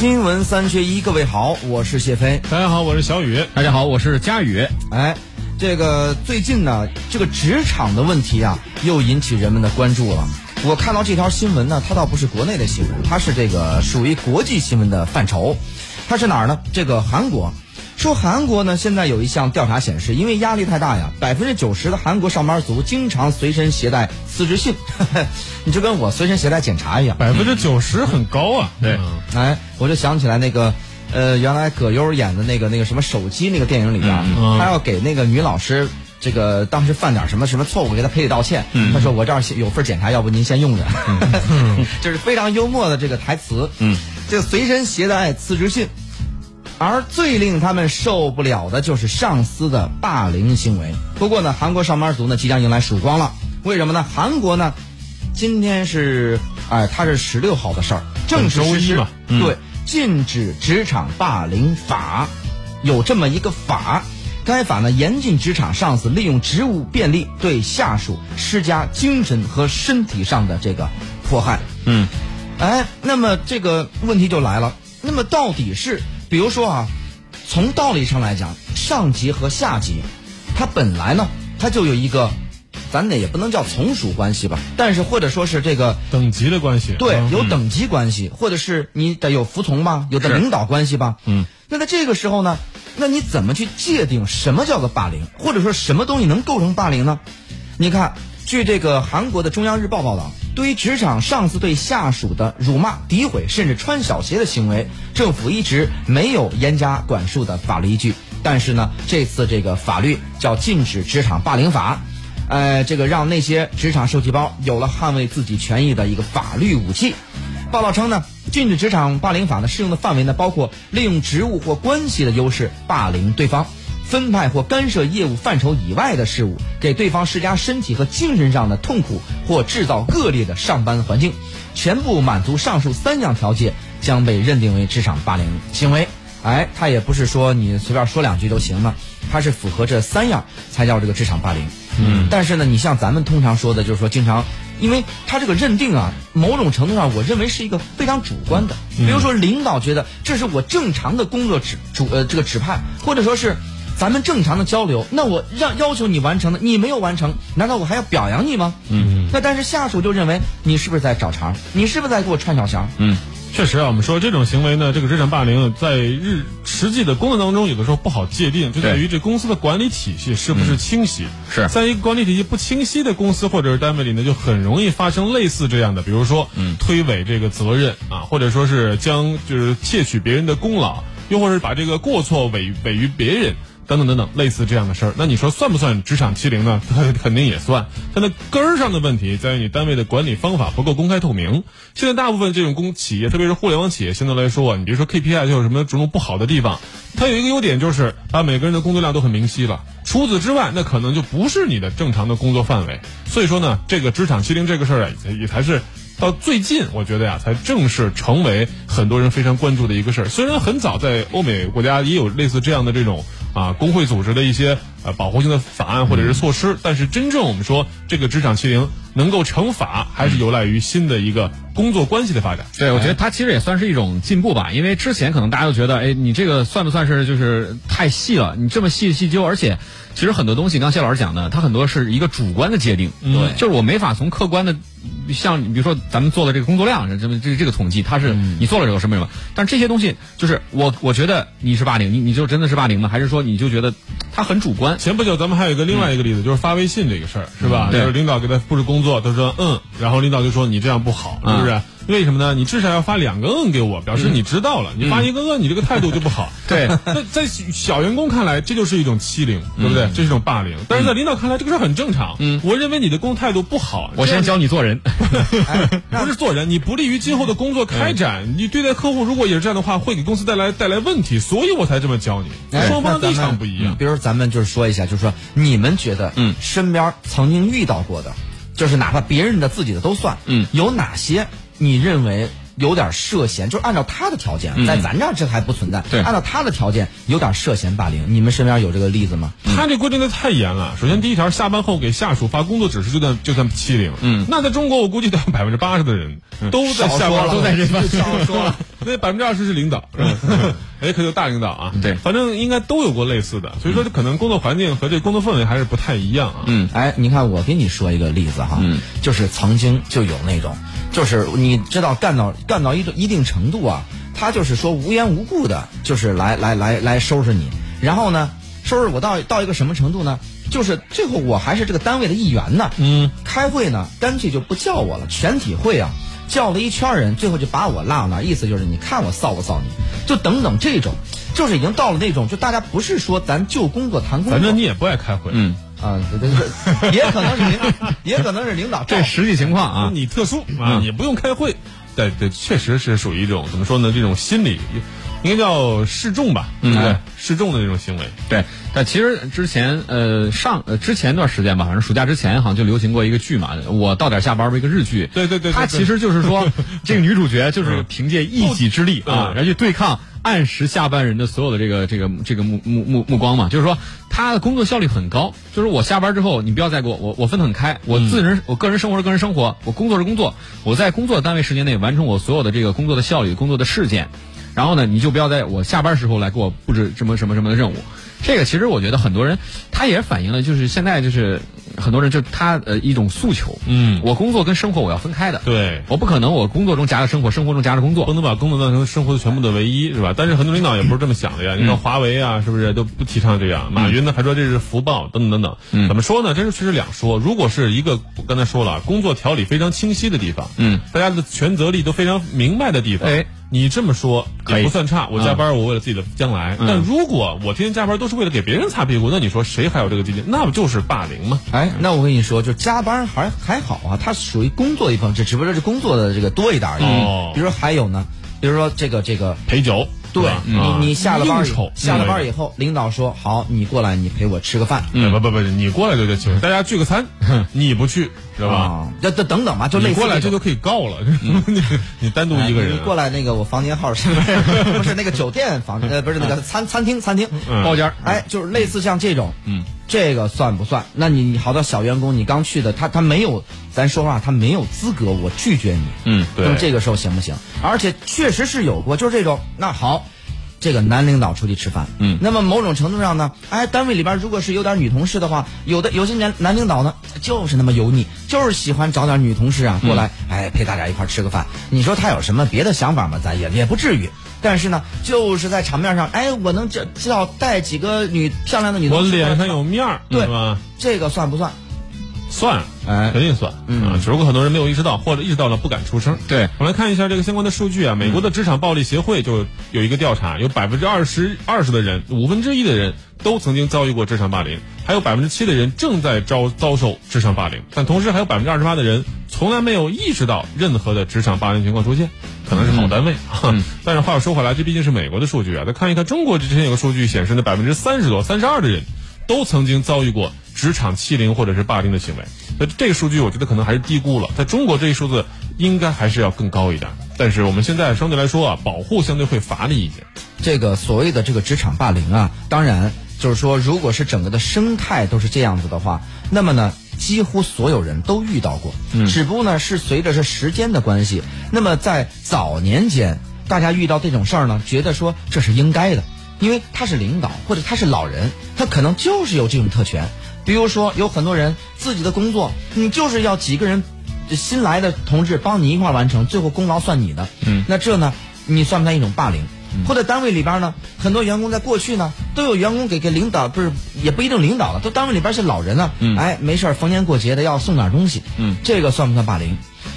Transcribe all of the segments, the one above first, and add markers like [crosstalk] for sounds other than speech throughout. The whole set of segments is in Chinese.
新闻三缺一，各位好，我是谢飞。大家好，我是小雨。大家好，我是佳宇。哎，这个最近呢，这个职场的问题啊，又引起人们的关注了。我看到这条新闻呢，它倒不是国内的新闻，它是这个属于国际新闻的范畴。它是哪儿呢？这个韩国。说韩国呢，现在有一项调查显示，因为压力太大呀，百分之九十的韩国上班族经常随身携带辞职信，[laughs] 你就跟我随身携带检查一样。百分之九十很高啊！对，哎，我就想起来那个，呃，原来葛优演的那个那个什么手机那个电影里边，他要给那个女老师。这个当时犯点什么什么错误，给他赔礼道歉。他说：“我这儿有份检查，要不您先用着。[laughs] ”就是非常幽默的这个台词。嗯，这随身携带辞职信。而最令他们受不了的就是上司的霸凌行为。不过呢，韩国上班族呢即将迎来曙光了。为什么呢？韩国呢，今天是哎，它是十六号的事儿，正式实施。对，禁止职场霸凌法，有这么一个法。该法呢，严禁职场上司利用职务便利对下属施加精神和身体上的这个迫害。嗯，哎，那么这个问题就来了。那么到底是？比如说啊，从道理上来讲，上级和下级，他本来呢，他就有一个，咱呢也不能叫从属关系吧，但是或者说是这个等级的关系，对，有等级关系，或者是你得有服从吧，有的领导关系吧，嗯，那在这个时候呢，那你怎么去界定什么叫做霸凌，或者说什么东西能构成霸凌呢？你看。据这个韩国的中央日报报道，对于职场上司对下属的辱骂、诋毁，甚至穿小鞋的行为，政府一直没有严加管束的法律依据。但是呢，这次这个法律叫《禁止职场霸凌法》，呃，这个让那些职场受气包有了捍卫自己权益的一个法律武器。报道称呢，禁止职场霸凌法呢适用的范围呢，包括利用职务或关系的优势霸凌对方。分派或干涉业务范畴以外的事物，给对方施加身体和精神上的痛苦或制造恶劣的上班环境，全部满足上述三项条件，将被认定为职场霸凌行为。哎，他也不是说你随便说两句都行了，他是符合这三样才叫这个职场霸凌。嗯，但是呢，你像咱们通常说的，就是说经常，因为他这个认定啊，某种程度上我认为是一个非常主观的。比如说，领导觉得这是我正常的工作指主呃这个指派，或者说是。咱们正常的交流，那我让要求你完成的，你没有完成，难道我还要表扬你吗？嗯，那但是下属就认为你是不是在找茬？你是不是在给我串小弦？嗯，确实啊，我们说这种行为呢，这个职场霸凌在日实际的工作当中，有的时候不好界定，就在于这公司的管理体系是不是清晰。是在一个管理体系不清晰的公司或者是单位里呢，就很容易发生类似这样的，比如说推诿这个责任啊，或者说是将就是窃取别人的功劳，又或者是把这个过错委委于别人。等等等等，类似这样的事儿，那你说算不算职场欺凌呢？它 [laughs] 肯定也算。它的根儿上的问题在于你单位的管理方法不够公开透明。现在大部分这种公企业，特别是互联网企业，相对来说啊，你比如说 KPI 就有什么种种不好的地方。它有一个优点就是把每个人的工作量都很明晰了。除此之外，那可能就不是你的正常的工作范围。所以说呢，这个职场欺凌这个事儿啊，也才是。到最近，我觉得呀，才正式成为很多人非常关注的一个事儿。虽然很早在欧美国家也有类似这样的这种啊工会组织的一些呃保护性的法案或者是措施，但是真正我们说这个职场欺凌能够惩罚，还是有赖于新的一个工作关系的发展。对，我觉得它其实也算是一种进步吧，因为之前可能大家都觉得，哎，你这个算不算是就是太细了？你这么细细究，而且其实很多东西，刚谢老师讲的，它很多是一个主观的界定，对，就是我没法从客观的。像你比如说，咱们做的这个工作量，这么这这个统计，它是你做了这个什么什么？但这些东西，就是我我觉得你是霸凌，你你就真的是霸凌吗？还是说你就觉得它很主观？前不久咱们还有一个另外一个例子，就是发微信这个事儿，是吧？就是领导给他布置工作，他说嗯，然后领导就说你这样不好，是不是？为什么呢？你至少要发两个嗯给我，表示你知道了。你发一个嗯，你这个态度就不好。[laughs] 对，那在小员工看来，这就是一种欺凌，对不对？这是一种霸凌。但是在领导看来，这个事很正常。嗯，我认为你的工作态度不好，我先教你做人。[laughs] [laughs] 不是做人，你不利于今后的工作开展。你对待客户如果也是这样的话，会给公司带来带来问题，所以我才这么教你。双方立场不一样。比如咱们就是说一下，就是说你们觉得，嗯，身边曾经遇到过的，就是哪怕别人的、自己的都算，嗯，有哪些？你认为有点涉嫌，就是按照他的条件，在咱这儿这还不存在。对，按照他的条件有点涉嫌霸凌。你们身边有这个例子吗？他这规定的太严了。首先，第一条，下班后给下属发工作指示就算就算欺凌。嗯，那在中国，我估计得有百分之八十的人都在下班都在这边。少说了。[laughs] [laughs] 那百分之二十是领导，[laughs] 哎，可有大领导啊。对，反正应该都有过类似的，所以说这可能工作环境和这工作氛围还是不太一样啊。嗯，哎，你看我给你说一个例子哈，嗯，就是曾经就有那种，就是你知道干到干到一一定程度啊，他就是说无缘无故的，就是来来来来收拾你，然后呢，收拾我到到一个什么程度呢？就是最后我还是这个单位的一员呢，嗯，开会呢干脆就不叫我了，全体会啊。叫了一圈人，最后就把我拉到那儿，意思就是你看我臊不臊你，就等等这种，就是已经到了那种，就大家不是说咱就工作谈工作，反正你也不爱开会，嗯。啊，也可能是领导，也可能是领导，这实际情况啊，你特殊啊，你不用开会，对对，确实是属于一种怎么说呢？这种心理。应该叫示众吧，对，示众的那种行为。对，但其实之前呃上呃之前一段时间吧，反正暑假之前好像就流行过一个剧嘛，我到点下班吧一个日剧。对对对。它其实就是说，[laughs] 这个女主角就是凭借一己之力啊，然后去对抗按时下班人的所有的这个这个这个目目目目光嘛。就是说，她的工作效率很高。就是我下班之后，你不要再给我我我分得很开，我自人我个人生活是个人生活，我工作是工作，我在工作单位时间内完成我所有的这个工作的效率、工作的事件。然后呢，你就不要在我下班时候来给我布置什么什么什么的任务。这个其实我觉得很多人，他也反映了，就是现在就是很多人就他呃一种诉求。嗯，我工作跟生活我要分开的。对，我不可能我工作中夹着生活，生活中夹着工作，不能把工作当成生活的全部的唯一，是吧？但是很多领导也不是这么想的呀。你说华为啊，是不是都不提倡这样？马云呢还说这是福报，等等等等。怎么说呢？这是确实两说。如果是一个刚才说了，工作条理非常清晰的地方，嗯，大家的权责力都非常明白的地方，哎。你这么说也不算差，我加班我为了自己的将来。但如果我天天加班都是为了给别人擦屁股，那你说谁还有这个基金？那不就是霸凌吗？哎，那我跟你说，就加班还还好啊，它属于工作一方，这只不过是工作的这个多一点而已。哦，比如说还有呢，比如说这个这个陪酒。对你，你下了班以后，下了班以后，领导说好，你过来，你陪我吃个饭。嗯不不不，你过来就行，大家聚个餐，[laughs] 你不去，知道吧？这这等等吧，就类似过来，这就可以告了。[laughs] 你你单独一个人，你过来那个我房间号是不是？[laughs] 不是那个酒店房呃不是那个餐餐厅餐厅。包间哎，就是类似像这种，嗯。这个算不算？那你好多小员工，你刚去的，他他没有，咱说话，他没有资格，我拒绝你。嗯，对。那么这个时候行不行？而且确实是有过，就是这种。那好，这个男领导出去吃饭，嗯，那么某种程度上呢，哎，单位里边如果是有点女同事的话，有的有些男男领导呢，就是那么油腻，就是喜欢找点女同事啊过来，哎，陪大家一块吃个饭。你说他有什么别的想法吗？咱也也不至于。但是呢，就是在场面上，哎，我能叫叫带几个女漂亮的女同事，我脸上有面儿，对吧？这个算不算？算，哎，肯定算，嗯，只不过很多人没有意识到，或者意识到了不敢出声。对，我们来看一下这个相关的数据啊，美国的职场暴力协会就有一个调查，有百分之二十二十的人，五分之一的人都曾经遭遇过职场霸凌，还有百分之七的人正在遭遭受职场霸凌，但同时还有百分之二十八的人从来没有意识到任何的职场霸凌情况出现。可能是好单位，[laughs] 但是话又说回来，这毕竟是美国的数据啊。再看一看中国之前有个数据显示，呢百分之三十多、三十二的人都曾经遭遇过职场欺凌或者是霸凌的行为。那这个数据我觉得可能还是低估了，在中国这一数字应该还是要更高一点。但是我们现在相对来说啊，保护相对会乏力一些。这个所谓的这个职场霸凌啊，当然就是说，如果是整个的生态都是这样子的话，那么呢？几乎所有人都遇到过，只不过呢是随着这时间的关系。那么在早年间，大家遇到这种事儿呢，觉得说这是应该的，因为他是领导或者他是老人，他可能就是有这种特权。比如说有很多人自己的工作，你就是要几个人新来的同志帮你一块完成，最后功劳算你的。嗯，那这呢，你算不算一种霸凌？或者单位里边呢，很多员工在过去呢，都有员工给给领导，不是也不一定领导了，都单位里边是老人呢。嗯，哎，没事逢年过节的要送点东西。嗯，这个算不算霸凌？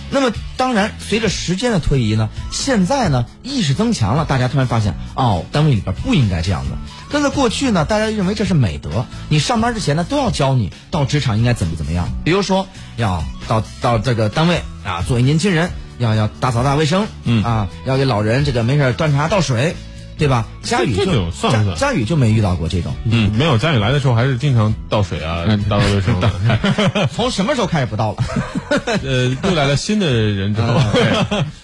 那么当然，随着时间的推移呢，现在呢意识增强了，大家突然发现，哦，单位里边不应该这样的。但在过去呢，大家认为这是美德，你上班之前呢都要教你到职场应该怎么怎么样。比如说，要到到这个单位啊，作为年轻人。要要打扫大卫生，嗯啊，要给老人这个没事端茶倒水，对吧？佳宇就算不算？佳宇就没遇到过这种，嗯，没有。佳宇来的时候还是经常倒水啊，打扫卫生的。[laughs] [laughs] 从什么时候开始不倒了？[laughs] 呃，又来了新的人之后，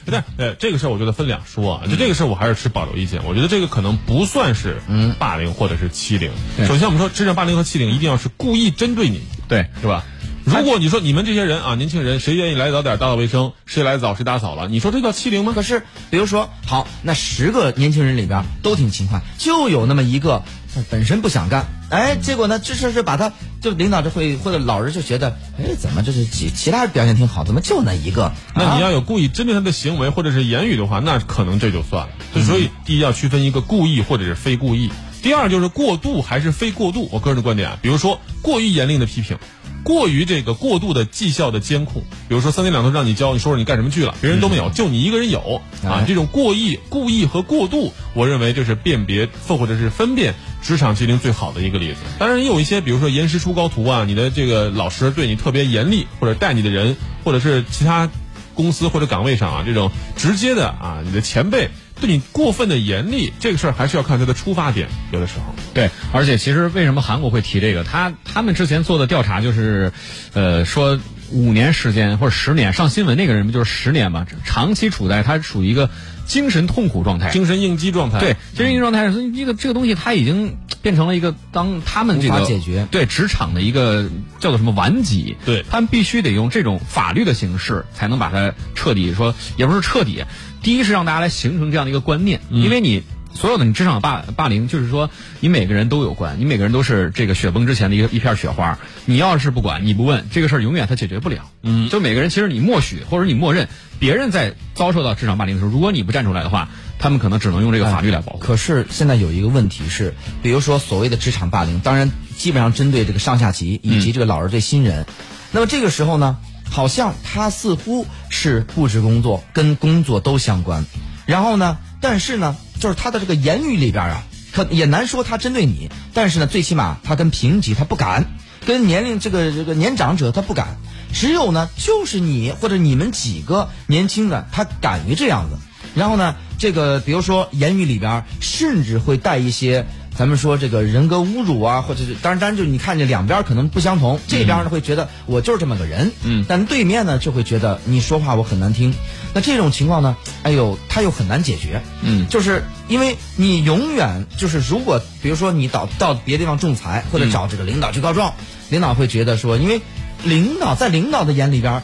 对，呃，这个事儿我觉得分两说啊。就这个事儿，我还是持保留意见。我觉得这个可能不算是霸凌或者是欺凌。首先，我们说职场霸凌和欺凌一定要是故意针对你，对，是吧？如果你说你们这些人啊，年轻人谁愿意来早点打扫卫生，谁来早谁打扫了，你说这叫欺凌吗？可是，比如说，好，那十个年轻人里边都挺勤快，就有那么一个本身不想干，哎，结果呢，这事是把他就领导就会或者老人就觉得，哎，怎么这是其其他人表现挺好，怎么就那一个？那你要有故意针对他的行为或者是言语的话，那可能这就算了。所以，第一要区分一个故意或者是非故意，第二就是过度还是非过度。我个人的观点啊，比如说过于严厉的批评。过于这个过度的绩效的监控，比如说三天两头让你交，你说说你干什么去了，别人都没有，就你一个人有啊。这种过意、故意和过度，我认为这是辨别或者是分辨职场欺凌最好的一个例子。当然也有一些，比如说严师出高徒啊，你的这个老师对你特别严厉，或者带你的人，或者是其他公司或者岗位上啊，这种直接的啊，你的前辈。对你过分的严厉，这个事儿还是要看他的出发点。有的时候，对，而且其实为什么韩国会提这个？他他们之前做的调查就是，呃，说五年时间或者十年上新闻那个人不就是十年嘛？长期处在他处于一个精神痛苦状态、精神应激状态。对，精神应激状态，所以这个这个东西他已经变成了一个当他们这个解决对职场的一个叫做什么顽疾。对他们必须得用这种法律的形式才能把它彻底说，也不是彻底。第一是让大家来形成这样的一个观念，因为你所有的你职场霸霸凌，就是说你每个人都有关，你每个人都是这个雪崩之前的一个一片雪花。你要是不管，你不问，这个事儿永远它解决不了。嗯，就每个人其实你默许或者你默认，别人在遭受到职场霸凌的时候，如果你不站出来的话，他们可能只能用这个法律来保护。可是现在有一个问题是，比如说所谓的职场霸凌，当然基本上针对这个上下级以及这个老人对新人，那么这个时候呢？好像他似乎是布置工作，跟工作都相关。然后呢，但是呢，就是他的这个言语里边啊，可也难说他针对你。但是呢，最起码他跟平级他不敢，跟年龄这个这个年长者他不敢。只有呢，就是你或者你们几个年轻的，他敢于这样子。然后呢，这个比如说言语里边，甚至会带一些。咱们说这个人格侮辱啊，或者是当然，当然就你看这两边可能不相同，这边呢会觉得我就是这么个人，嗯，但对面呢就会觉得你说话我很难听。那这种情况呢，哎呦，他又很难解决，嗯，就是因为你永远就是如果比如说你到到别的地方仲裁或者找这个领导去告状，领导会觉得说，因为领导在领导的眼里边。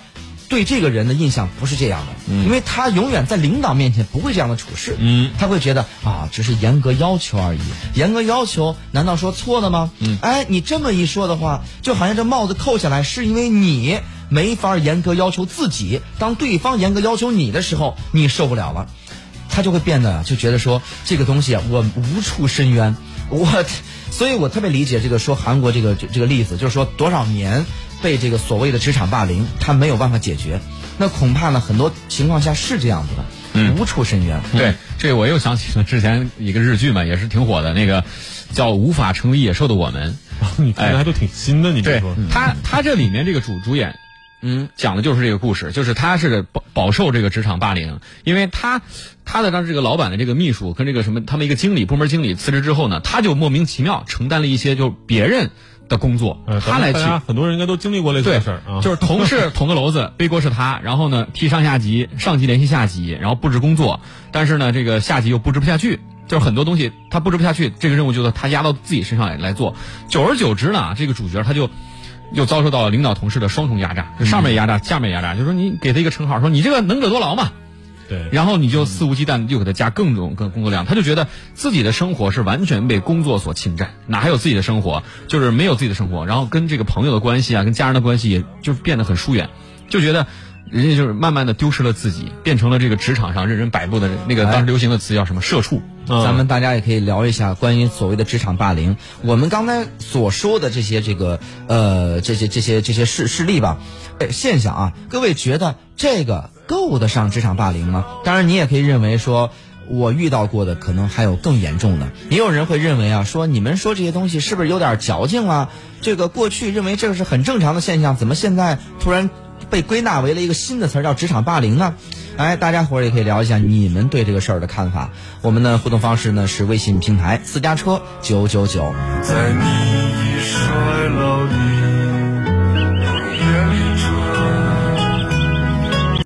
对这个人的印象不是这样的，因为他永远在领导面前不会这样的处事，他会觉得啊，只是严格要求而已。严格要求难道说错了吗？哎，你这么一说的话，就好像这帽子扣下来是因为你没法严格要求自己，当对方严格要求你的时候，你受不了了，他就会变得就觉得说这个东西我无处申冤，我，所以我特别理解这个说韩国这个这个例子，就是说多少年。被这个所谓的职场霸凌，他没有办法解决，那恐怕呢，很多情况下是这样子的，嗯，无处伸冤。对，这我又想起了之前一个日剧嘛，也是挺火的，那个叫《无法成为野兽的我们》。[laughs] 你看还都挺新的，你别说。他他这里面这个主主演，嗯，讲的就是这个故事，就是他是饱饱受这个职场霸凌，因为他他的当这个老板的这个秘书跟这个什么他们一个经理部门经理辞职之后呢，他就莫名其妙承担了一些就别人。的工作，他来去，很多人应该都经历过类似的事儿啊。就是同事 [laughs] 捅个篓子，背锅是他，然后呢替上下级，上级联系下级，然后布置工作，但是呢这个下级又布置不下去，就是很多东西他布置不下去，这个任务就是他压到自己身上来来做，久而久之呢，这个主角他就又遭受到了领导同事的双重压榨，就上面压榨，下面压榨，就说你给他一个称号，说你这个能者多劳嘛。对，然后你就肆无忌惮又给他加更多更工作量，他就觉得自己的生活是完全被工作所侵占，哪还有自己的生活？就是没有自己的生活，然后跟这个朋友的关系啊，跟家人的关系也就变得很疏远，就觉得人家就是慢慢的丢失了自己，变成了这个职场上任人摆布的那个当时流行的词叫什么社畜。咱们大家也可以聊一下关于所谓的职场霸凌。我们刚才所说的这些这个呃这些这些这些事事例吧，现象啊，各位觉得这个？够得上职场霸凌吗？当然，你也可以认为说，我遇到过的可能还有更严重的。也有人会认为啊，说你们说这些东西是不是有点矫情啊？这个过去认为这个是很正常的现象，怎么现在突然被归纳为了一个新的词儿叫职场霸凌呢？哎，大家伙儿也可以聊一下你们对这个事儿的看法。我们的互动方式呢是微信平台私家车九九九。在你已衰老的